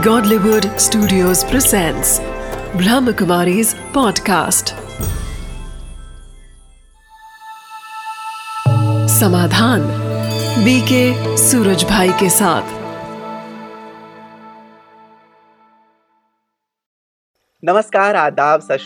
Godlywood Studios presents Brahmakumari's podcast. Samadhan BK Suraj Bhai के साथ। नमस्कार, आदाब, सत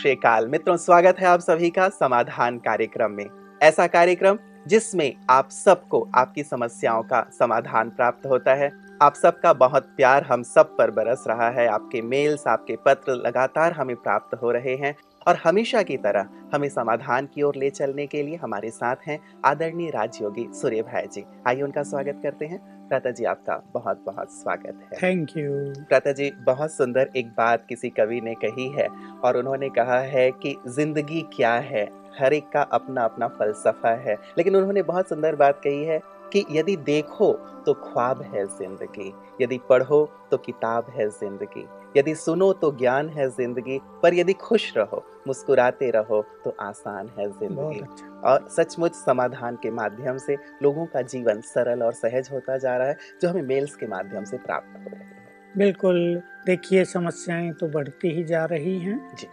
मित्रों, स्वागत है आप सभी का समाधान कार्यक्रम में। ऐसा कार्यक्रम जिसमें आप सबको आपकी समस्याओं का समाधान प्राप्त होता है। आप सबका बहुत प्यार हम सब पर बरस रहा है। आपके मेल्स आपके पत्र लगातार हमें प्राप्त हो रहे हैं और हमेशा की तरह हमें समाधान की ओर ले चलने के लिए हमारे साथ हैं आदरणीय राजयोगी सूर्य भाई जी। आइए उनका स्वागत करते हैं। प्राता जी आपका बहुत बहुत स्वागत है। थैंक यू प्राता जी बहुत सुंदर एक बात किसी कवि ने कही है और उन्होंने कहा है कि ज़िंदगी क्या है? हर एक का अपना अपना फलसफा है। लेकिन उन्होंने बहुत सुंदर बात कही है कि यदि देखो तो ख्वाब है ज़िंदगी यदि पढ़ो तो किताब है ज़िंदगी यदि सुनो तो ज्ञान है ज़िंदगी पर यदि खुश रहो मुस्कुराते रहो तो आसान है ज़िंदगी। अच्छा। और सचमुच समाधान के माध्यम से लोगों का जीवन सरल और सहज होता जा रहा है जो हमें मेल्स के माध्यम से प्राप्त हो रहे हैं। बिल्कुल देखिए समस्याएँ तो बढ़ती ही जा रही हैं। जी।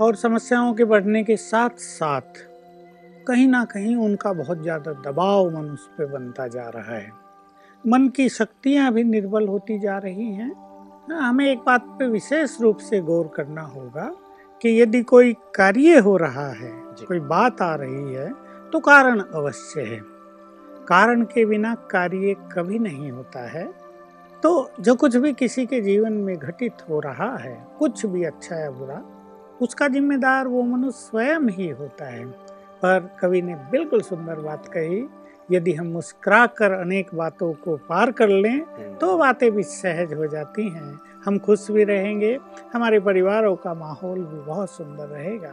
और समस्याओं के बढ़ने के साथ साथ कहीं ना कहीं उनका बहुत ज़्यादा दबाव मनुष्य पे बनता जा रहा है। मन की शक्तियाँ भी निर्बल होती जा रही हैं। हमें एक बात पे विशेष रूप से गौर करना होगा कि यदि कोई कार्य हो रहा है कोई बात आ रही है तो कारण अवश्य है। कारण के बिना कार्य कभी नहीं होता है। तो जो कुछ भी किसी के जीवन में घटित हो रहा है कुछ भी अच्छा या बुरा उसका जिम्मेदार वो मनुष्य स्वयं ही होता है। पर कवि ने बिल्कुल सुंदर बात कही यदि हम मुस्कुरा कर अनेक बातों को पार कर लें हम्म, तो बातें भी सहज हो जाती हैं। हम खुश भी रहेंगे हमारे परिवारों का माहौल भी बहुत सुंदर रहेगा।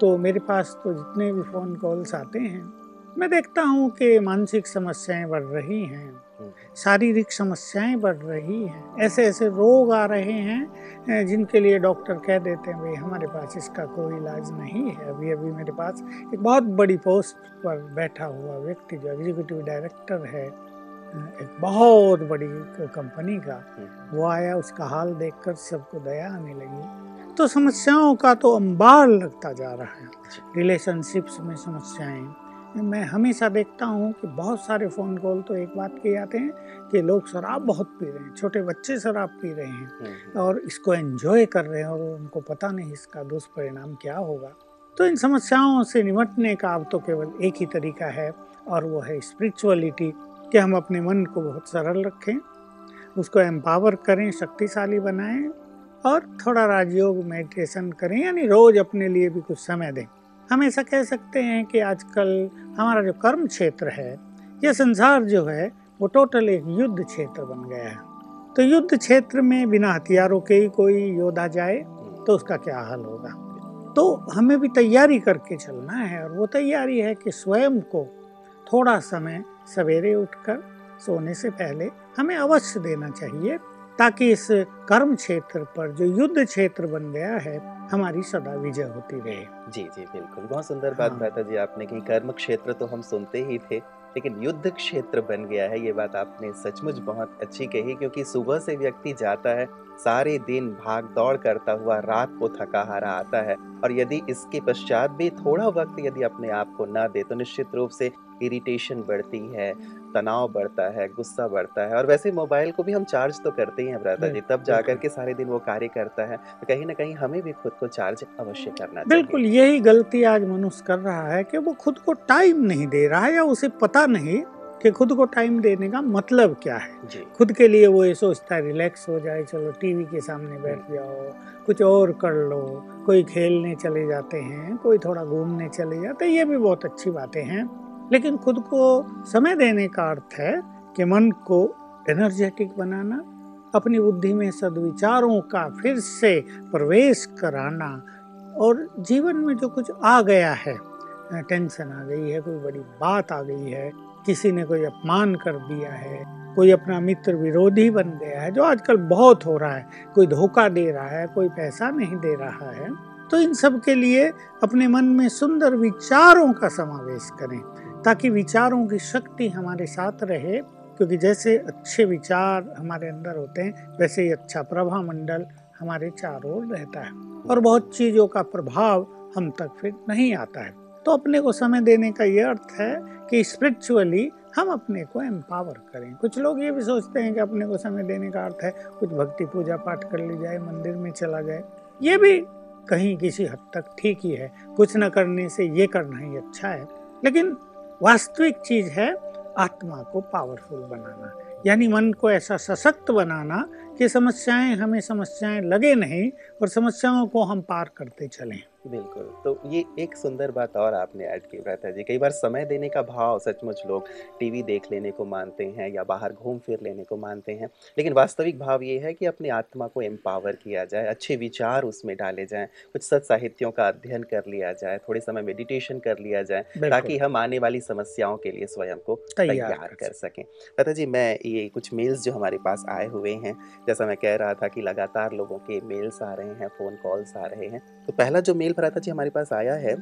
तो मेरे पास तो जितने भी फ़ोन कॉल्स आते हैं मैं देखता हूँ कि मानसिक समस्याएँ बढ़ रही हैं। शारीरिक समस्याएँ बढ़ रही हैं। ऐसे ऐसे रोग आ रहे हैं जिनके लिए डॉक्टर कह देते हैं भाई हमारे पास इसका कोई इलाज नहीं है। अभी अभी मेरे पास एक बहुत बड़ी पोस्ट पर बैठा हुआ व्यक्ति जो एग्जीक्यूटिव डायरेक्टर है एक बहुत बड़ी कंपनी का। वो आया उसका हाल देखकर सबको दया आने लगी। तो समस्याओं का तो अंबार लगता जा रहा है। रिलेशनशिप्स में समस्याएँ मैं हमेशा देखता हूँ कि बहुत सारे फ़ोन कॉल तो एक बात के आते हैं कि लोग शराब बहुत पी रहे हैं छोटे बच्चे शराब पी रहे हैं हम्म, और इसको एंजॉय कर रहे हैं और उनको पता नहीं इसका दुष्परिणाम क्या होगा। तो इन समस्याओं से निपटने का अब तो केवल एक ही तरीका है और वो है स्पिरिचुअलिटी कि हम अपने मन को बहुत सरल रखें उसको एम्पावर करें शक्तिशाली बनाएँ और थोड़ा राजयोग मेडिटेशन करें यानी रोज अपने लिए भी कुछ समय दें। हम ऐसा कह सकते हैं कि आजकल हमारा जो कर्म क्षेत्र है यह संसार जो है, वो टोटल एक युद्ध क्षेत्र बन गया है। तो युद्ध क्षेत्र में बिना हथियारों के ही कोई योद्धा जाए तो उसका क्या हाल होगा? तो हमें भी तैयारी करके चलना है, और वो तैयारी है कि स्वयं को थोड़ा समय सवेरे उठकर, सोने से पहले हमें अवश्य देना चाहिए, ताकि इस कर्म क्षेत्र पर जो युद्ध क्षेत्र बन गया है हमारी सदा विजय होती रहे। जी जी बिल्कुल। बहुत सुंदर बात हाँ। बात जी आपने की। कर्म क्षेत्र तो हम सुनते ही थे लेकिन युद्ध क्षेत्र बन गया है ये बात आपने सचमुच बहुत अच्छी कही क्योंकि सुबह से व्यक्ति जाता है सारे दिन भाग दौड़ करता हुआ रात को थका हारा आता है। और यदि इसके पश्चात भी थोड़ा वक्त यदि अपने आप को ना दे तो निश्चित रूप से इरिटेशन बढ़ती है तनाव बढ़ता है गुस्सा बढ़ता है। और वैसे मोबाइल को भी हम चार्ज तो करते ही हैं भ्राता जी तब जाकर बिल्कुल। के सारे दिन वो कार्य करता है। तो कहीं ना कहीं हमें भी खुद को चार्ज अवश्य करना चाहिए। बिल्कुल यही गलती आज मनुष्य कर रहा है कि वो खुद को टाइम नहीं दे रहा है या उसे पता नहीं कि खुद को टाइम देने का मतलब क्या है? जी। खुद के लिए वो ये सोचता है रिलैक्स हो जाए चलो टीवी के सामने बैठ जाओ कुछ और कर लो कोई खेलने चले जाते हैं कोई थोड़ा घूमने चले जाते हैं। ये भी बहुत अच्छी बातें हैं। लेकिन खुद को समय देने का अर्थ है कि मन को एनर्जेटिक बनाना अपनी बुद्धि में सदविचारों का फिर से प्रवेश कराना और जीवन में जो कुछ आ गया है टेंशन आ गई है कोई बड़ी बात आ गई है किसी ने कोई अपमान कर दिया है, कोई अपना मित्र विरोधी बन गया है, जो आजकल बहुत हो रहा है, कोई धोखा दे रहा है, कोई पैसा नहीं दे रहा है तो इन सब के लिए अपने मन में सुंदर विचारों का समावेश करें, ताकि विचारों की शक्ति हमारे साथ रहे, क्योंकि जैसे अच्छे विचार हमारे अंदर होते हैं, वैसे ही अच्छा प्रभा मंडल हमारे चारों ओर रहता है, और बहुत चीज़ों का प्रभाव हम तक फिर नहीं आता है। तो अपने को समय देने का ये अर्थ है कि स्पिरिचुअली हम अपने को एम्पावर करें। कुछ लोग ये भी सोचते हैं कि अपने को समय देने का अर्थ है कुछ भक्ति पूजा पाठ कर ली जाए, मंदिर में चला जाए। ये भी कहीं किसी हद तक ठीक ही है। कुछ न करने से ये करना ही अच्छा है। लेकिन वास्तविक चीज़ है आत्मा को पावरफुल बनाना। यानी मन को ऐसा सशक्त बनाना कि समस्याएँ हमें समस्याएँ लगे नहीं और समस्याओं को हम पार करते चलें। बिल्कुल। तो ये एक सुंदर बात और आपने ऐड की रहता जी कई बार समय देने का भाव सचमुच लोग टीवी देख लेने को मानते हैं या बाहर घूम फिर लेने को मानते हैं लेकिन वास्तविक भाव ये है कि अपनी आत्मा को एम्पावर किया जाए अच्छे विचार उसमें डाले जाएँ कुछ सत साहित्यों का अध्ययन कर लिया जाए थोड़े समय मेडिटेशन कर लिया जाए ताकि हम आने वाली समस्याओं के लिए स्वयं को तैयार कर सकें। लता जी मैं ये कुछ मेल्स जो हमारे पास आए हुए हैं जैसा मैं कह रहा था कि लगातार लोगों के मेल्स आ रहे हैं फ़ोन कॉल्स आ रहे हैं तो पहला जो मेल भराता जी हमारे पास आया है।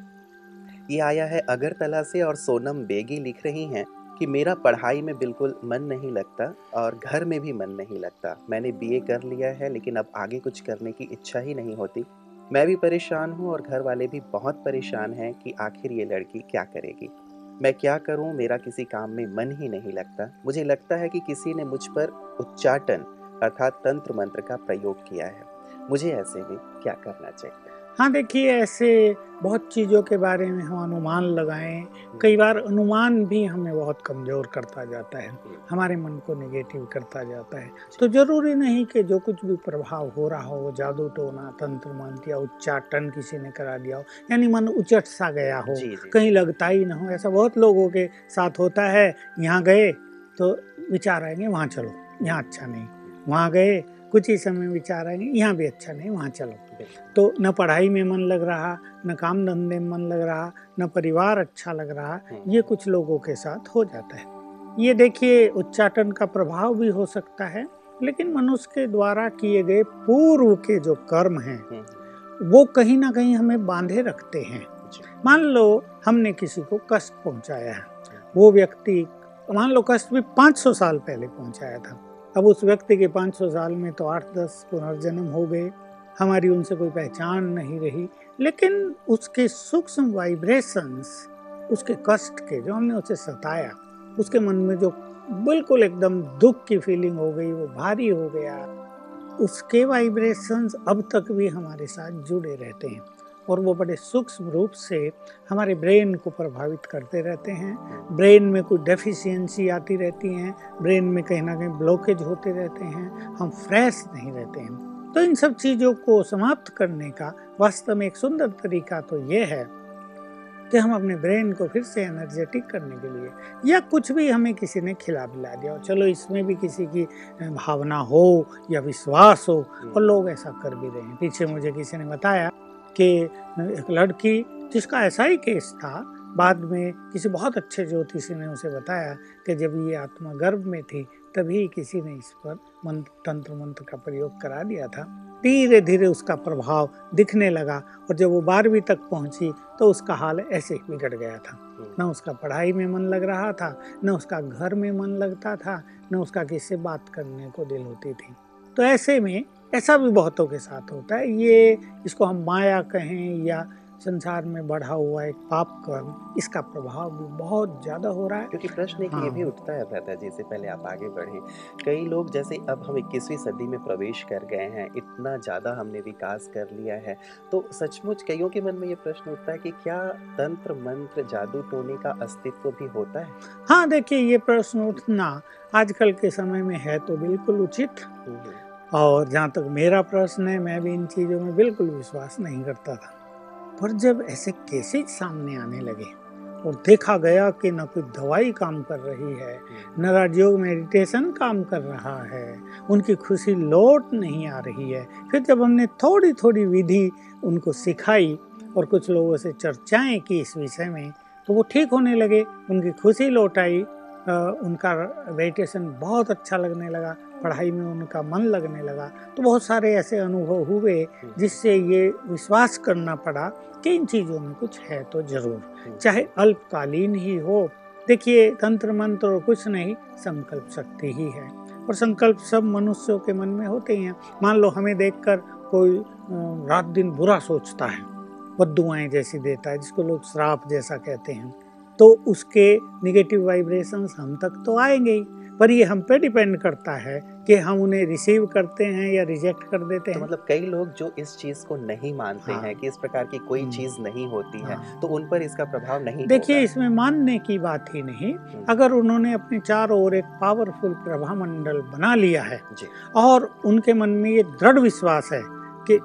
ये आया है अगरतला से और सोनम बेगी लिख रही हैं कि मेरा पढ़ाई में बिल्कुल मन नहीं लगता और घर में भी मन नहीं लगता। मैंने बीए कर लिया है, लेकिन अब आगे कुछ करने की इच्छा ही नहीं होती। मैं भी परेशान हूँ और घर वाले भी बहुत परेशान हैं कि आखिर ये लड़की क्या करेगी। मैं क्या करूँ? मेरा किसी काम में मन ही नहीं लगता। मुझे लगता है कि किसी ने मुझ पर उच्चाटन अर्थात तंत्र मंत्र का प्रयोग किया है। मुझे ऐसे में क्या करना चाहिए? हाँ देखिए ऐसे बहुत चीज़ों के बारे में हम अनुमान लगाएँ। कई बार अनुमान भी हमें बहुत कमज़ोर करता जाता है। हमारे मन को नेगेटिव करता जाता है। तो ज़रूरी नहीं कि जो कुछ भी प्रभाव हो रहा हो वो जादू टोना तंत्र मंत्र या उच्चाटन किसी ने करा दिया हो यानी मन उचट सा गया हो जी, जी। कहीं लगता ही ना हो ऐसा बहुत लोगों के साथ होता है। यहाँ गए तो विचार आएँगे वहाँ चलो यहाँ अच्छा नहीं। वहाँ गए कुछ ही समय विचार आएँगे यहाँ भी अच्छा नहीं वहाँ चलो। तो न पढ़ाई में मन लग रहा न काम धंधे में मन लग रहा न परिवार अच्छा लग रहा हम्म। ये कुछ लोगों के साथ हो जाता है। ये देखिए उच्चाटन का प्रभाव भी हो सकता है लेकिन मनुष्य के द्वारा किए गए पूर्व के जो कर्म हैं हम्म। वो कहीं ना कहीं हमें बांधे रखते हैं। मान लो हमने किसी को कष्ट पहुँचाया है। वो व्यक्ति मान लो कष्ट भी 500 साल पहले पहुँचाया था। अब उस व्यक्ति के 500 साल में तो आठ दस पुनर्जन्म हो गए। हमारी उनसे कोई पहचान नहीं रही, लेकिन उसके सूक्ष्म वाइब्रेशंस उसके कष्ट के जो हमने उसे सताया, उसके मन में जो बिल्कुल एकदम दुख की फीलिंग हो गई, वो भारी हो गया, उसके वाइब्रेशंस अब तक भी हमारे साथ जुड़े रहते हैं और वो बड़े सूक्ष्म रूप से हमारे ब्रेन को प्रभावित करते रहते हैं। ब्रेन में कोई डेफिशिएंसी आती रहती हैं ब्रेन में कहीं ना कहीं ब्लॉकेज होते रहते हैं, हम फ्रेश नहीं रहते हैं। तो इन सब चीज़ों को समाप्त करने का वास्तव में एक सुंदर तरीका तो ये है कि हम अपने ब्रेन को फिर से एनर्जेटिक करने के लिए या कुछ भी हमें किसी ने खिला पिला दिया चलो इसमें भी किसी की भावना हो या विश्वास हो और लोग ऐसा कर भी रहे हैं। पीछे मुझे किसी ने बताया कि एक लड़की जिसका ऐसा ही केस था बाद में किसी बहुत अच्छे ज्योतिषी ने उसे बताया कि जब ये आत्मा गर्भ में थी तभी किसी ने इस पर मंत्र तंत्र मंत्र का प्रयोग करा दिया था। धीरे धीरे उसका प्रभाव दिखने लगा और जब वो बारहवीं तक पहुँची तो उसका हाल ऐसे ही बिगड़ गया था। हम्म। न उसका पढ़ाई में मन लग रहा था न उसका घर में मन लगता था न उसका किसी से बात करने को दिल होती थी। तो ऐसे में ऐसा भी बहुतों के साथ होता है। ये इसको हम माया कहें या संसार में बढ़ा हुआ एक पाप कर्म इसका प्रभाव भी बहुत ज़्यादा हो रहा है क्योंकि प्रश्न हाँ। ये भी हाँ। उठता है भ्राता जी से पहले आप आगे बढ़े कई लोग जैसे अब हम इक्कीसवीं सदी में प्रवेश कर गए हैं इतना ज़्यादा हमने विकास कर लिया है तो सचमुच कईयों के मन में ये प्रश्न उठता है कि क्या तंत्र मंत्र जादू टोने का अस्तित्व भी होता है हाँ देखिए ये प्रश्न उठना आजकल के समय में है तो बिल्कुल उचित हम्म। और जहाँ तक मेरा प्रश्न है मैं भी इन चीज़ों में बिल्कुल विश्वास नहीं करता था पर जब ऐसे केसेज सामने आने लगे और देखा गया कि न कोई दवाई काम कर रही है न राजयोग मेडिटेशन काम कर रहा है उनकी खुशी लौट नहीं आ रही है फिर जब हमने थोड़ी थोड़ी विधि उनको सिखाई और कुछ लोगों से चर्चाएँ की इस विषय में तो वो ठीक होने लगे उनकी खुशी लौट आई उनका मेडिटेशन बहुत अच्छा लगने लगा पढ़ाई में उनका मन लगने लगा। तो बहुत सारे ऐसे अनुभव हुए। जिससे ये विश्वास करना पड़ा कि इन चीज़ों में कुछ है तो ज़रूर। चाहे अल्पकालीन ही हो देखिए तंत्र मंत्र और कुछ नहीं संकल्प शक्ति ही है। और संकल्प सब मनुष्यों के मन में होते ही हैं। मान लो हमें देखकर कोई रात दिन बुरा सोचता है बदुआएँ जैसी देता है जिसको लोग श्राप जैसा कहते हैं तो उसके निगेटिव वाइब्रेशंस हम तक तो आएँगे ही। पर ये हम पे डिपेंड करता है कि हम उन्हें रिसीव करते हैं या रिजेक्ट कर देते हैं तो हैं मतलब कई लोग जो इस चीज़ को नहीं मानते हाँ। हैं कि इस प्रकार की कोई हम्म। चीज़ नहीं होती हाँ। है हाँ। तो उन पर इसका प्रभाव नहीं देखिए इसमें मानने की बात ही नहीं हम्म, अगर उन्होंने अपने चारों ओर एक पावरफुल प्रभा मंडल बना लिया है और उनके मन में ये दृढ़ विश्वास है कि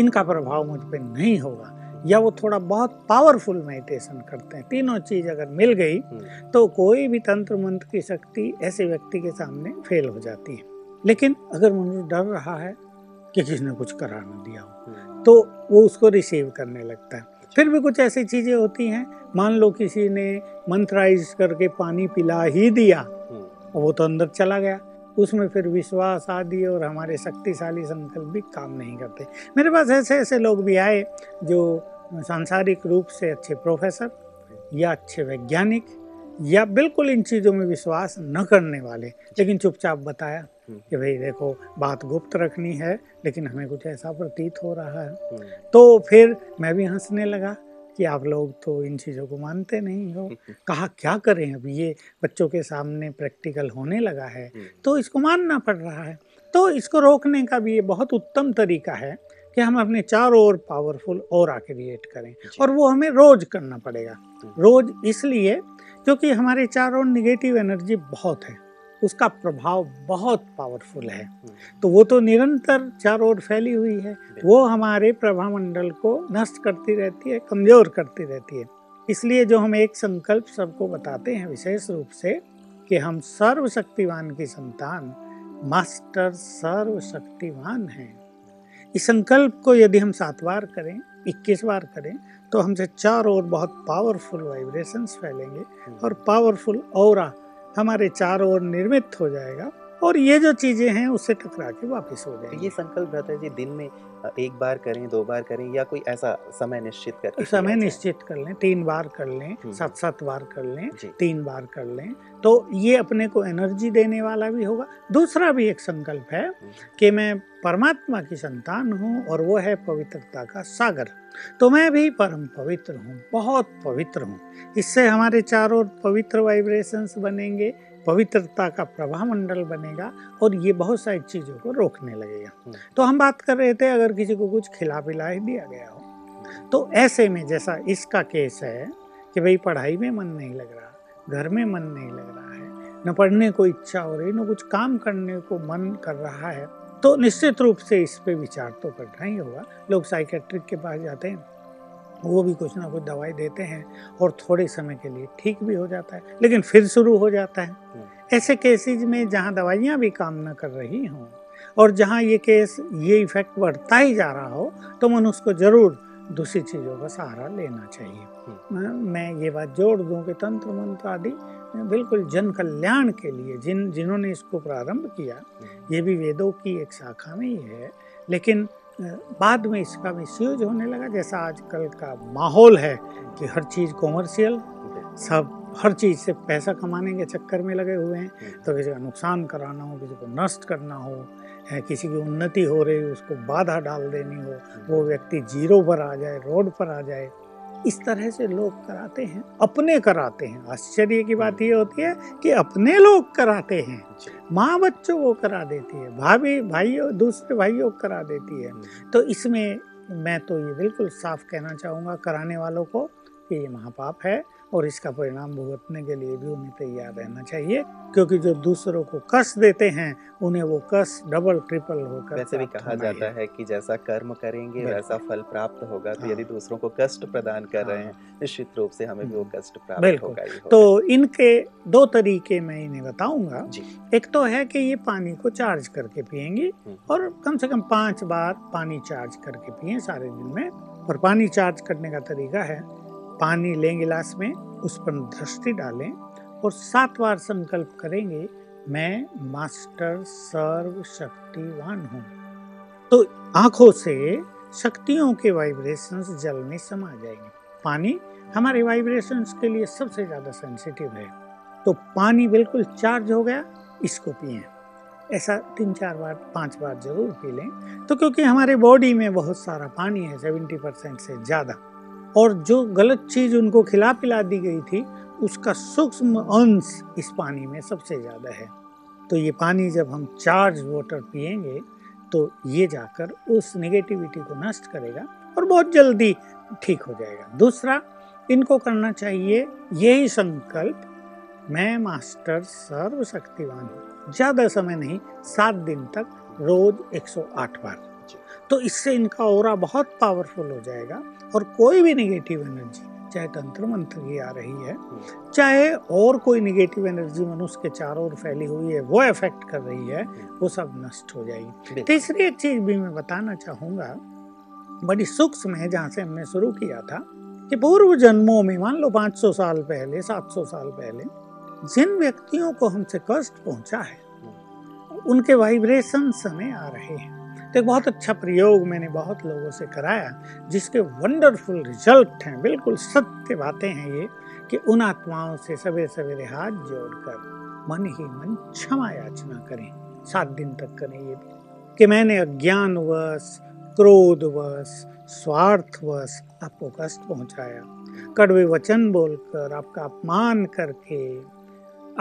इनका प्रभाव मुझ पर नहीं होगा या वो थोड़ा बहुत पावरफुल मेडिटेशन करते हैं। तीनों चीज़ अगर मिल गई हम्म, तो कोई भी तंत्र मंत्र की शक्ति ऐसे व्यक्ति के सामने फेल हो जाती है। लेकिन अगर मनुष्य डर रहा है कि किसी ने कुछ करा ना दिया हो हम्म, तो वो उसको रिसीव करने लगता है। फिर भी कुछ ऐसी चीज़ें होती हैं मान लो किसी ने मंत्राइज करके पानी पिला ही दिया हम्म, और वो तो अंदर चला गया। उसमें फिर विश्वास आदि और हमारे शक्तिशाली संकल्प भी काम नहीं करते। मेरे पास ऐसे ऐसे लोग भी आए जो सांसारिक रूप से अच्छे प्रोफेसर या अच्छे वैज्ञानिक या बिल्कुल इन चीज़ों में विश्वास न करने वाले। लेकिन चुपचाप बताया हम्म, कि भाई देखो बात गुप्त रखनी है लेकिन हमें कुछ ऐसा प्रतीत हो रहा है। हम्म, तो फिर मैं भी हंसने लगा कि आप लोग तो इन चीज़ों को मानते नहीं हो। कहा क्या करें? अब ये बच्चों के सामने प्रैक्टिकल होने लगा है। हम्म, तो इसको मानना पड़ रहा है। तो इसको रोकने का भी ये बहुत उत्तम तरीका है कि हम अपने चारों ओर पावरफुल और क्रिएट करें। और वो हमें रोज करना पड़ेगा। रोज इसलिए क्योंकि हमारे चारों ओर निगेटिव एनर्जी बहुत है। उसका प्रभाव बहुत पावरफुल है। हम्म, तो वो तो निरंतर चारों ओर फैली हुई है। वो हमारे प्रभामंडल को नष्ट करती रहती है कमज़ोर करती रहती है। इसलिए जो हम एक संकल्प सबको बताते हैं विशेष रूप से कि हम सर्वशक्तिवान की संतान मास्टर सर्वशक्तिवान हैं। इस संकल्प को यदि हम सात बार करें इक्कीस बार करें तो हमसे चार ओर बहुत पावरफुल वाइब्रेशंस फैलेंगे हम्म, और पावरफुल और हमारे चार ओर निर्मित हो जाएगा और ये जो चीज़ें हैं उससे टकरा के वापस हो जाएगी ये संकल्प रहता है जी दिन में एक बार करें दो बार करें या कोई ऐसा समय निश्चित किया समय निश्चित कर लें तीन बार कर लें हम्म। सात सात बार कर लें तीन बार कर लें तो ये अपने को एनर्जी देने वाला भी होगा। दूसरा भी एक संकल्प है हम्म, कि मैं परमात्मा की संतान हूँ और वो है पवित्रता का सागर। तो मैं भी परम पवित्र हूँ बहुत पवित्र हूँ। इससे हमारे चारों पवित्र वाइब्रेशंस बनेंगे पवित्रता का प्रभा मंडल बनेगा और ये बहुत सारी चीज़ों को रोकने लगेगा। हम्म। तो हम बात कर रहे थे अगर किसी को कुछ खिला पिला ही दिया गया हो तो ऐसे में जैसा इसका केस है कि भाई पढ़ाई में मन नहीं लग रहा घर में मन नहीं लग रहा है न पढ़ने को इच्छा हो रही न कुछ काम करने को मन कर रहा है तो निश्चित रूप से इस पर विचार तो करना ही होगा। लोग साइकेट्रिक के पास जाते हैं। वो भी कुछ ना कुछ दवाई देते हैं और थोड़े समय के लिए ठीक भी हो जाता है लेकिन फिर शुरू हो जाता है। ऐसे केसेज में जहाँ दवाइयाँ भी काम न कर रही हों और जहाँ ये केस ये इफ़ेक्ट बढ़ता ही जा रहा हो तो मनुष्य को ज़रूर दूसरी चीज़ों का सहारा लेना चाहिए। मैं मैं ये बात जोड़ दूँ कि तंत्र मंत्र आदि बिल्कुल जन कल्याण के लिए जिन जिन्होंने इसको प्रारंभ किया ये भी वेदों की एक शाखा में ही है लेकिन बाद में इसका मिसयूज होने लगा जैसा आजकल का माहौल है कि हर चीज़ कॉमर्शियल सब हर चीज़ से पैसा कमाने के चक्कर में लगे हुए हैं। तो किसी का नुकसान कराना हो किसी को नष्ट करना हो किसी की उन्नति हो रही हो उसको बाधा डाल देनी हो वो व्यक्ति ज़ीरो पर आ जाए रोड पर आ जाए इस तरह से लोग कराते हैं अपने कराते हैं। आश्चर्य की बात ये होती है कि अपने लोग कराते हैं। माँ बच्चों को करा देती है भाभी भाइयों दूसरे भाइयों को करा देती है। तो इसमें मैं तो ये बिल्कुल साफ़ कहना चाहूँगा कराने वालों को कि ये महापाप है। और इसका परिणाम भुगतने के लिए भी उन्हें तैयार रहना चाहिए क्योंकि जो दूसरों को कष्ट देते हैं उन्हें वो कष्ट डबल ट्रिपल होकर वैसे भी कहा जाता है कि जैसा कर्म करेंगे वैसा फल प्राप्त होगा तो हाँ। यदि दूसरों को कष्ट प्रदान कर रहे हाँ। हैं निश्चित रूप से हमें भी वो हम्म। कष्ट प्राप्त ही होगा तो इनके दो तरीके मैं इन्हें बताऊँगा एक तो है कि ये पानी को चार्ज करके पियेंगी हम्म। और कम से कम पाँच बार पानी चार्ज करके पिए सारे दिन में और पानी चार्ज करने का तरीका है पानी लें गिलास में, उस पर दृष्टि डालें और सात बार संकल्प करेंगे, मैं मास्टर सर्व शक्तिवान हूँ। तो आँखों से शक्तियों के वाइब्रेशंस जल में समा जाएँगे। पानी हमारे वाइब्रेशंस के लिए सबसे ज़्यादा सेंसिटिव है। तो पानी बिल्कुल चार्ज हो गया, इसको पिए। ऐसा तीन चार बार, पाँच बार ज़रूर पी लें। तो क्योंकि हमारे बॉडी में बहुत सारा पानी है सेवेंटी परसेंट से ज़्यादा। और जो गलत चीज़ उनको खिला पिला दी गई थी, उसका सूक्ष्म अंश इस पानी में सबसे ज़्यादा है। तो ये पानी जब हम चार्ज वाटर पिएँगे तो ये जाकर उस निगेटिविटी को नष्ट करेगा और बहुत जल्दी ठीक हो जाएगा। दूसरा, इनको करना चाहिए यही संकल्प, मैं मास्टर सर्वशक्तिवान हूँ। ज़्यादा समय नहीं, सात दिन तक, रोज 108 बार। तो इससे इनका ओरा बहुत पावरफुल हो जाएगा और कोई भी निगेटिव एनर्जी चाहे तंत्र मंत्र की आ रही है, चाहे और कोई निगेटिव एनर्जी मनुष्य के चारों ओर फैली हुई है, वो इफ़ेक्ट कर रही है, वो सब नष्ट हो जाएगी। तीसरी एक चीज़ भी मैं बताना चाहूँगा, बड़ी सूक्ष्म है जहाँ से हमने शुरू किया था कि पूर्व जन्मों में, मान लो 500 साल पहले 700 साल पहले, जिन व्यक्तियों को हमसे कष्ट पहुँचा है, उनके वाइब्रेशन समय आ रहे हैं। तो एक बहुत अच्छा प्रयोग मैंने बहुत लोगों से कराया, जिसके वंडरफुल रिज़ल्ट हैं। बिल्कुल सत्य बातें हैं ये, कि उन आत्माओं से सवेरे सवेरे हाथ जोड़कर मन ही मन क्षमा याचना करें। सात दिन तक करें ये भी, कि मैंने अज्ञानवश, क्रोधवश, स्वार्थवश आपको कष्ट पहुँचाया। कड़वे वचन बोलकर, आपका अपमान करके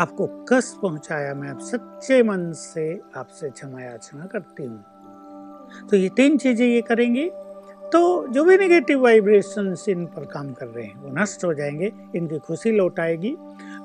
आपको कष्ट पहुँचाया। मैं आप सच्चे मन से आपसे क्षमा याचना करती हूँ। तो ये तीन चीज़ें ये करेंगी तो जो भी नेगेटिव वाइब्रेशन इन पर काम कर रहे हैं, वो नष्ट हो जाएँगे, इनकी खुशी लौट आएगी।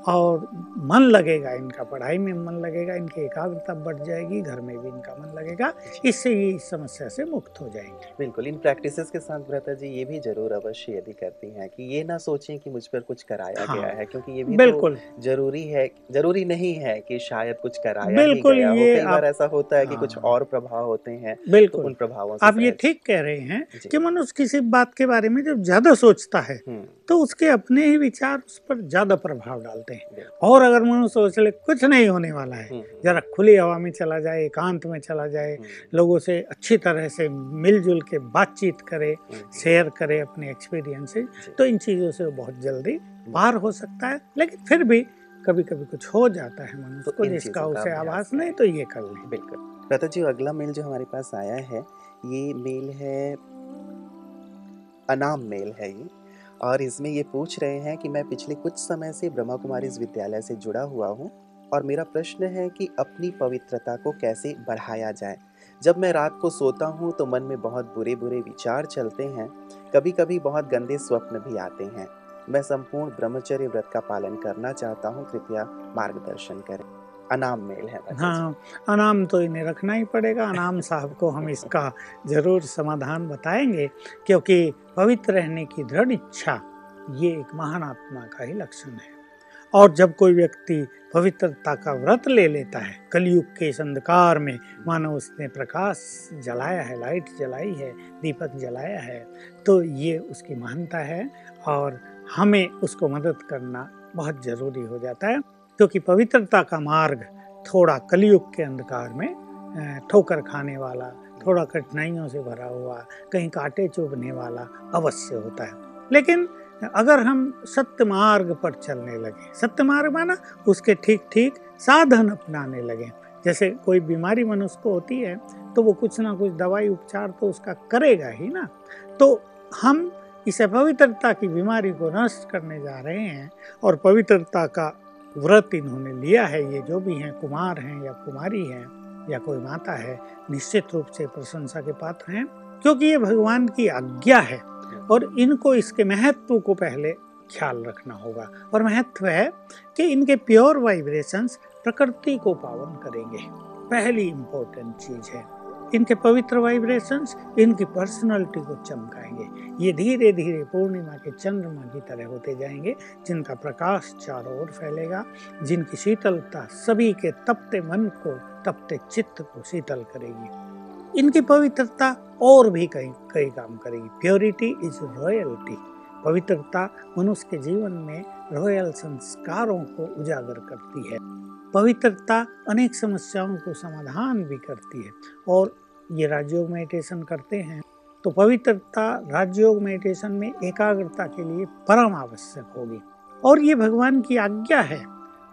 और मन लगेगा इनका पढ़ाई में मन लगेगा इनकी एकाग्रता बढ़ जाएगी घर में भी इनका मन लगेगा इससे ये इस समस्या से मुक्त हो जाएँगे। बिल्कुल इन प्रैक्टिसेस के साथ व्रता जी ये भी ज़रूर अवश्य यदि करती हैं कि ये ना सोचें कि मुझ पर कुछ कराया हाँ, गया है क्योंकि ये भी तो बिल्कुल। तो ज़रूरी है ज़रूरी नहीं है कि शायद कुछ कराया बिल्कुल ही। गया ये हो बार ऐसा होता है कि हाँ, कुछ और प्रभाव होते हैं तो बिल्कुल। उन प्रभावों आप ये ठीक कह रहे हैं कि मनुष्य किसी बात के बारे में जब ज़्यादा सोचता है हम्म। तो उसके अपने ही विचार उस पर ज़्यादा प्रभाव डालते हैं। और अगर मनुष्य सोच ले कुछ नहीं होने वाला है हम्म, हम्म। जरा खुली हवा में चला जाए एकांत में चला जाए हम्म। लोगों से अच्छी तरह से मिलजुल के बातचीत करे शेयर करे अपने एक्सपीरियंसेस तो इन चीज़ों से बहुत जल्दी पार हो सकता है लेकिन फिर भी कभी कभी कुछ हो जाता है मनुष्य तो को जिसका उसे आवाज़ नहीं तो ये कर ले बिल्कुल। प्रता जी अगला मेल जो हमारे पास आया है ये मेल है अनाम मेल है ये। और इसमें ये पूछ रहे हैं कि मैं पिछले कुछ समय से ब्रह्मा कुमारी विद्यालय से जुड़ा हुआ हूँ और मेरा प्रश्न है कि अपनी पवित्रता को कैसे बढ़ाया जाए। जब मैं रात को सोता हूँ तो मन में बहुत बुरे बुरे विचार चलते हैं कभी कभी बहुत गंदे स्वप्न भी आते हैं। मैं संपूर्ण ब्रह्मचर्य व्रत का पालन करना चाहता हूँ, कृपया मार्गदर्शन करें। अनाम मेल है हाँ अनाम तो इन्हें रखना ही पड़ेगा। अनाम साहब को हम इसका ज़रूर समाधान बताएँगे क्योंकि पवित्र रहने की दृढ़ इच्छा ये एक महान आत्मा का ही लक्षण है। और जब कोई व्यक्ति पवित्रता का व्रत ले लेता है कलयुग के इस अंधकार में मानो उसने प्रकाश जलाया है लाइट जलाई है दीपक जलाया है तो ये उसकी महानता है और हमें उसको मदद करना बहुत ज़रूरी हो जाता है। क्योंकि पवित्रता का मार्ग थोड़ा कलयुग के अंधकार में ठोकर खाने वाला, थोड़ा कठिनाइयों से भरा हुआ, कहीं कांटे चुभने वाला अवश्य होता है। लेकिन अगर हम सत्य मार्ग पर चलने लगे, सत्य मार्ग माना उसके ठीक ठीक साधन अपनाने लगे। जैसे कोई बीमारी मनुष्य को होती है तो वो कुछ ना कुछ दवाई, उपचार तो उसका करेगा ही ना। तो हम इस अपवित्रता की बीमारी को नष्ट करने जा रहे हैं और पवित्रता का व्रत इन्होंने लिया है, ये जो भी हैं, कुमार हैं या कुमारी हैं या कोई माता है, निश्चित रूप से प्रशंसा के पात्र हैं, क्योंकि ये भगवान की आज्ञा है। और इनको इसके महत्व को पहले ख्याल रखना होगा। और महत्व है कि इनके प्योर वाइब्रेशंस प्रकृति को पावन करेंगे। पहली इम्पोर्टेंट चीज़ है। इनके पवित्र वाइब्रेशंस इनकी पर्सनालिटी को चमकाएँगे। ये धीरे धीरे पूर्णिमा के चंद्रमा की तरह होते जाएँगे, जिनका प्रकाश चारों ओर फैलेगा, जिनकी शीतलता सभी के तपते मन को, तपते चित्त को शीतल करेगी। इनकी पवित्रता और भी कई कई काम करेगी। प्योरिटी इज़ रॉयल्टी पवित्रता मनुष्य के जीवन में रॉयल संस्कारों को उजागर करती है। पवित्रता अनेक समस्याओं को समाधान भी करती है। और ये राजयोग मेडिटेशन करते हैं तो पवित्रता राजयोग मेडिटेशन में एकाग्रता के लिए परम आवश्यक होगी। और ये भगवान की आज्ञा है।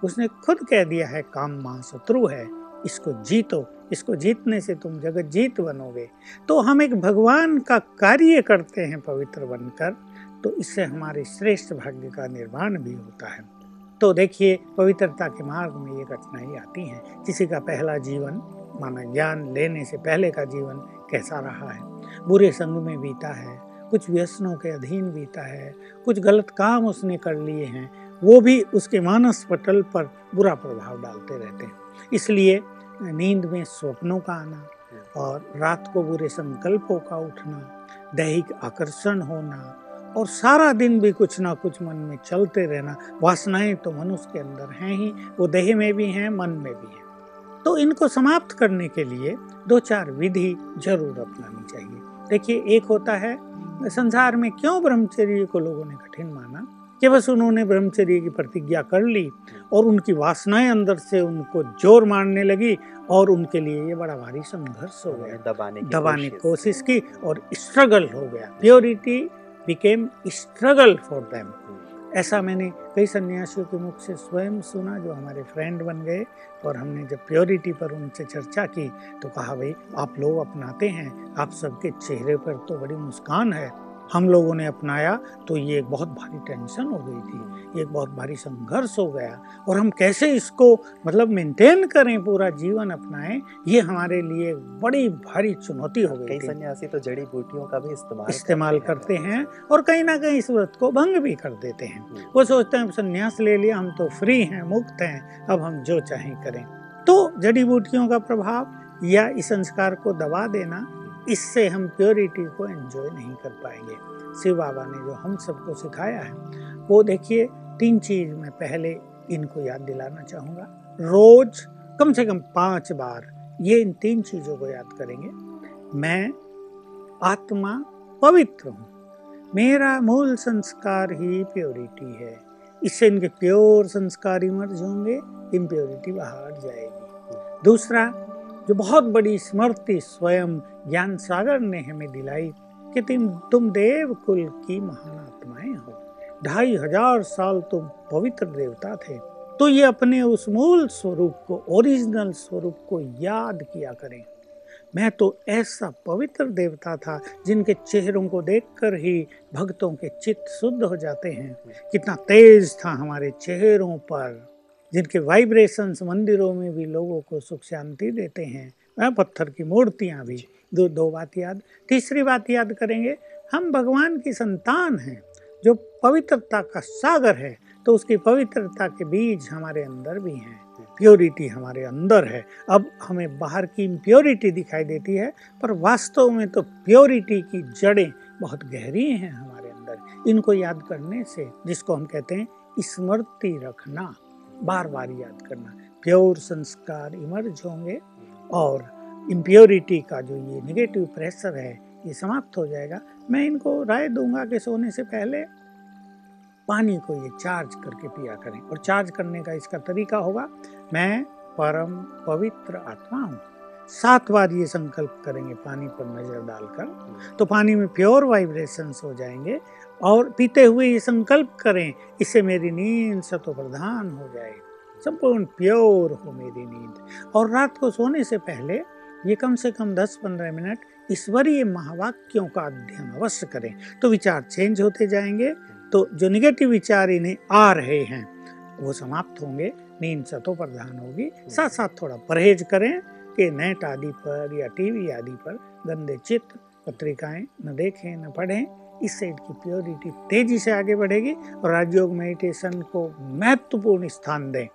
उसने खुद कह दिया है, काम महाशत्रु है, इसको जीतो, इसको जीतने से तुम जगत जीत बनोगे। तो हम एक भगवान का कार्य करते हैं पवित्र बनकर तो इससे हमारे श्रेष्ठ भाग्य का निर्माण भी होता है। तो देखिए, पवित्रता के मार्ग में ये कठिनाई आती हैं। किसी का पहला जीवन माना ज्ञान लेने से पहले का जीवन कैसा रहा है? बुरे संग में बीता है, कुछ व्यसनों के अधीन बीता है, कुछ गलत काम उसने कर लिए हैं, वो भी उसके मानस पटल पर बुरा प्रभाव डालते रहते हैं। इसलिए नींद में स्वप्नों का आना और रात को बुरे संकल्पों का उठना, दैहिक आकर्षण होना और सारा दिन भी कुछ ना कुछ मन में चलते रहना। वासनाएँ तो मनुष्य के अंदर हैं ही वो देह में भी हैं मन में भी हैं। तो इनको समाप्त करने के लिए दो चार विधि ज़रूर अपनानी चाहिए। देखिए एक होता है संसार में क्यों ब्रह्मचर्य को लोगों ने कठिन माना? कि बस उन्होंने ब्रह्मचर्य की प्रतिज्ञा कर ली और उनकी वासनाएँ अंदर से उनको ज़ोर मारने लगी और उनके लिए ये बड़ा भारी संघर्ष हो गया। दबाने की दबाने कोशिश की और स्ट्रगल हो गया। Purity became struggle for them ऐसा मैंने कई सन्यासियों के मुख से स्वयं सुना जो हमारे फ्रेंड बन गए और हमने जब प्योरिटी पर उनसे चर्चा की तो कहा, भाई, आप लोग अपनाते हैं, आप सबके चेहरे पर तो बड़ी मुस्कान है। हम लोगों ने अपनाया तो ये एक बहुत भारी टेंशन हो गई थी ये एक बहुत भारी संघर्ष हो गया। और हम कैसे इसको मतलब मेंटेन करें पूरा जीवन अपनाएँ ये हमारे लिए बड़ी भारी चुनौती हो गई कई सन्यासी तो जड़ी बूटियों का भी इस्तेमाल इस्तेमाल करते हैं और कहीं ना कहीं इस व्रत को भंग भी कर देते हैं। हम्म। वो सोचते हैं संन्यास ले लिया हम तो फ्री हैं मुक्त हैं अब हम जो चाहें करें। तो जड़ी बूटियों का प्रभाव या इस संस्कार को दबा देना इससे हम प्योरिटी को एंजॉय नहीं कर पाएँगे। शिव बाबा ने जो हम सबको सिखाया है, वो देखिए, तीन चीज़ में पहले इनको याद दिलाना चाहूँगा। रोज कम से कम पाँच बार ये इन तीन चीज़ों को याद करेंगे। मैं आत्मा पवित्र हूँ। मेरा मूल संस्कार ही प्योरिटी है। इससे इनके प्योर संस्कार इमर्ज होंगे इम्प्योरिटी बाहर जाएगी। दूसरा जो बहुत बड़ी स्मृति स्वयं ज्ञान सागर ने हमें दिलाई कि तुम तुम देव कुल की महान आत्माएँ हो। ढाई हज़ार साल तुम पवित्र देवता थे। तो ये अपने उस मूल स्वरूप को ओरिजिनल स्वरूप को याद किया करें। मैं तो ऐसा पवित्र देवता था जिनके चेहरों को देखकर ही भक्तों के चित्त शुद्ध हो जाते हैं। कितना तेज था हमारे चेहरों पर। जिनके वाइब्रेशंस मंदिरों में भी लोगों को सुख शांति देते हैं वह पत्थर की मूर्तियाँ भी। दो दो बात याद तीसरी बात याद करेंगे हम भगवान की संतान हैं जो पवित्रता का सागर है तो उसकी पवित्रता के बीज हमारे अंदर भी हैं। प्योरिटी हमारे अंदर है। अब हमें बाहर की इम्प्योरिटी दिखाई देती है पर वास्तव में तो प्योरिटी की जड़ें बहुत गहरी हैं हमारे अंदर। इनको याद करने से जिसको हम कहते हैं स्मृति रखना। बार बार याद करना। प्योर संस्कार इमर्ज होंगे और इम्प्योरिटी का जो ये निगेटिव प्रेशर है, ये समाप्त हो जाएगा। मैं इनको राय दूँगा कि सोने से पहले पानी को ये चार्ज करके पिया करें और चार्ज करने का इसका तरीका होगा, मैं परम पवित्र आत्मा हूँ। सात बार ये संकल्प करेंगे पानी पर नज़र डालकर तो पानी में प्योर वाइब्रेशंस हो जाएँगे और पीते हुए ये संकल्प करें, इससे मेरी नींद सतो प्रधान हो जाए। संपूर्ण प्योर हो मेरी नींद। और रात को सोने से पहले ये कम से कम 10-15 मिनट ईश्वरीय महावाक्यों का अध्ययन अवश्य करें। तो विचार चेंज होते जाएँगे तो जो निगेटिव विचार इन्हें आ रहे हैं, वो समाप्त होंगे, नींद सतो प्रधान होगी। साथ साथ थोड़ा परहेज करें कि नेट आदि पर या टीवी आदि पर गंदे चित्र, पत्रिकाएँ न देखें, न पढ़ें इससे इनकी प्योरिटी तेज़ी से आगे बढ़ेगी और राजयोग मेडिटेशन को महत्वपूर्ण स्थान दें।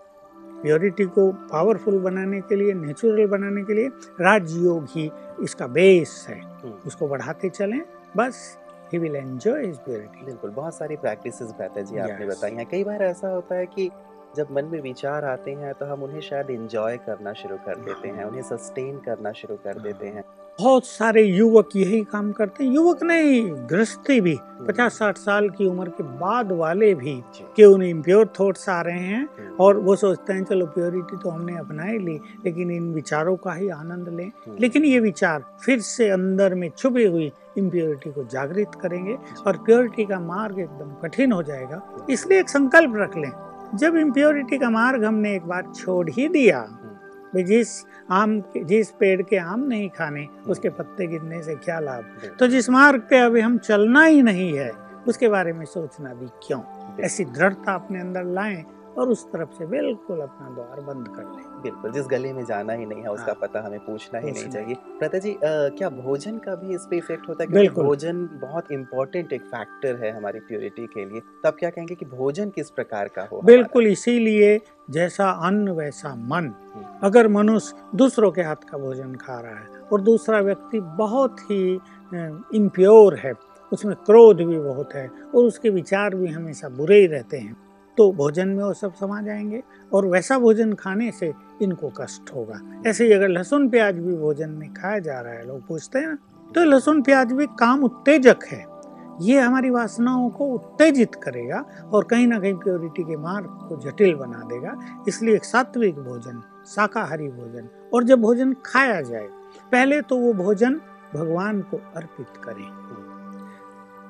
प्योरिटी को पावरफुल बनाने के लिए नेचुरल बनाने के लिए राजयोग ही इसका बेस है। हम्म। उसको बढ़ाते चलें बस he will enjoy his purity बिल्कुल बहुत सारी प्रैक्टिसेस बेहतर जी आपने yes. बताई हैं। कई बार ऐसा होता है कि जब मन में विचार आते हैं तो हम उन्हें शायद एंजॉय करना शुरू कर देते हैं उन्हें सस्टेन करना शुरू कर देते हैं। बहुत सारे युवक यही काम करते हैं। युवक नहीं गृहस्थी भी। हम्म। पचास साठ साल की उम्र के बाद वाले भी कि उन्हें इम्प्योर थॉट्स आ रहे हैं हम्म। और वो सोचते हैं चलो प्योरिटी तो हमने अपनाई ली लेकिन इन विचारों का ही आनंद लें। हम्म। लेकिन ये विचार फिर से अंदर में छुपी हुई इम्प्योरिटी को जागृत करेंगे और प्योरिटी का मार्ग एकदम कठिन हो जाएगा। इसलिए एक संकल्प रख लें। जब इम्प्योरिटी का मार्ग हमने एक बार छोड़ ही दिया भाई जिस आम जिस पेड़ के आम नहीं खाने उसके पत्ते गिरने से क्या लाभ? तो जिस मार्ग पे अभी हम चलना ही नहीं है उसके बारे में सोचना भी क्यों? ऐसी दृढ़ता अपने अंदर लाएँ और उस तरफ़ से बिल्कुल अपना द्वार बंद कर लें। बिल्कुल जिस गली में जाना ही नहीं है उसका हाँ। पता हमें पूछना ही नहीं चाहिए। प्रता जी अ, क्या भोजन का भी इस पे इफ़ेक्ट होता है? क्योंकि भोजन बहुत इंपॉर्टेंट एक फैक्टर है हमारी प्योरिटी के लिए। तो आप क्या कहेंगे कि भोजन किस प्रकार का हो बिल्कुल इसीलिए जैसा अन्न वैसा मन। हम्म। अगर मनुष्य दूसरों के हाथ का भोजन खा रहा है और दूसरा व्यक्ति बहुत ही इम्प्योर है उसमें क्रोध भी बहुत है और उसके विचार भी हमेशा बुरे ही रहते हैं तो भोजन में वो सब समा जाएँगे और वैसा भोजन खाने से इनको कष्ट होगा। ऐसे ही अगर लहसुन प्याज भी भोजन में खाया जा रहा है, लोग पूछते हैं तो लहसुन प्याज भी काम उत्तेजक है। ये हमारी वासनाओं को उत्तेजित करेगा और कहीं ना कहीं प्योरिटी के मार्ग को जटिल बना देगा। इसलिए एक सात्विक भोजन, शाकाहारी भोजन और जब भोजन खाया जाए, पहले तो वो भोजन भगवान को अर्पित करें।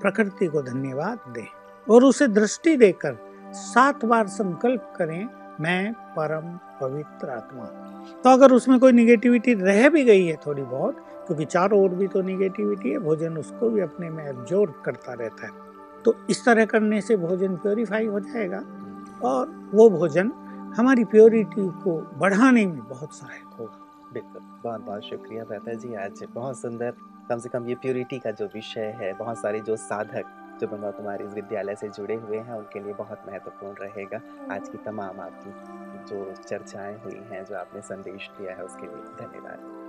प्रकृति को धन्यवाद दें और उसे दृष्टि देकर सात बार संकल्प करें, मैं परम पवित्र आत्मा। तो अगर उसमें कोई निगेटिविटी रह भी गई है थोड़ी बहुत, क्योंकि चारों ओर भी तो निगेटिविटी है, भोजन उसको भी अपने में एब्जॉर्ब करता रहता है तो इस तरह करने से भोजन प्योरीफाई हो जाएगा और वो भोजन हमारी प्योरिटी को बढ़ाने में बहुत सहायक होगा। बिल्कुल, बहुत बहुत शुक्रिया प्रता जी। आज बहुत सुंदर, कम से कम ये प्योरिटी का जो विषय है, बहुत सारे जो साधक जो ब्रह्मा कुमारी इस विद्यालय से जुड़े हुए हैं, उनके लिए बहुत महत्वपूर्ण रहेगा। आज की तमाम आपकी जो चर्चाएँ हुई हैं, जो आपने संदेश दिया है, उसके लिए धन्यवाद।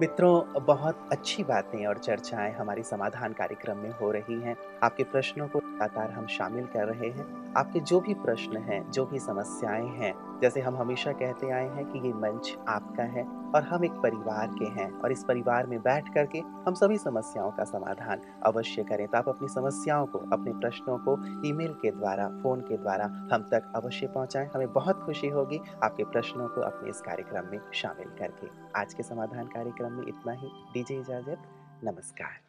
मित्रों, बहुत अच्छी बातें और चर्चाएँ हमारी समाधान कार्यक्रम में हो रही हैं। आपके प्रश्नों को लगातार हम शामिल कर रहे हैं। आपके जो भी प्रश्न हैं, जो भी समस्याएँ हैं जैसे हम हमेशा कहते आए हैं कि ये मंच आपका है और हम एक परिवार के हैं और इस परिवार में बैठ करके हम सभी समस्याओं का समाधान अवश्य करें। तो आप अपनी समस्याओं को, अपने प्रश्नों को ईमेल के द्वारा, फ़ोन के द्वारा हम तक अवश्य पहुंचाएँ। हमें बहुत खुशी होगी आपके प्रश्नों को अपने इस कार्यक्रम में शामिल करके। आज के समाधान कार्यक्रम में इतना ही। दीजिए इजाज़त। नमस्कार।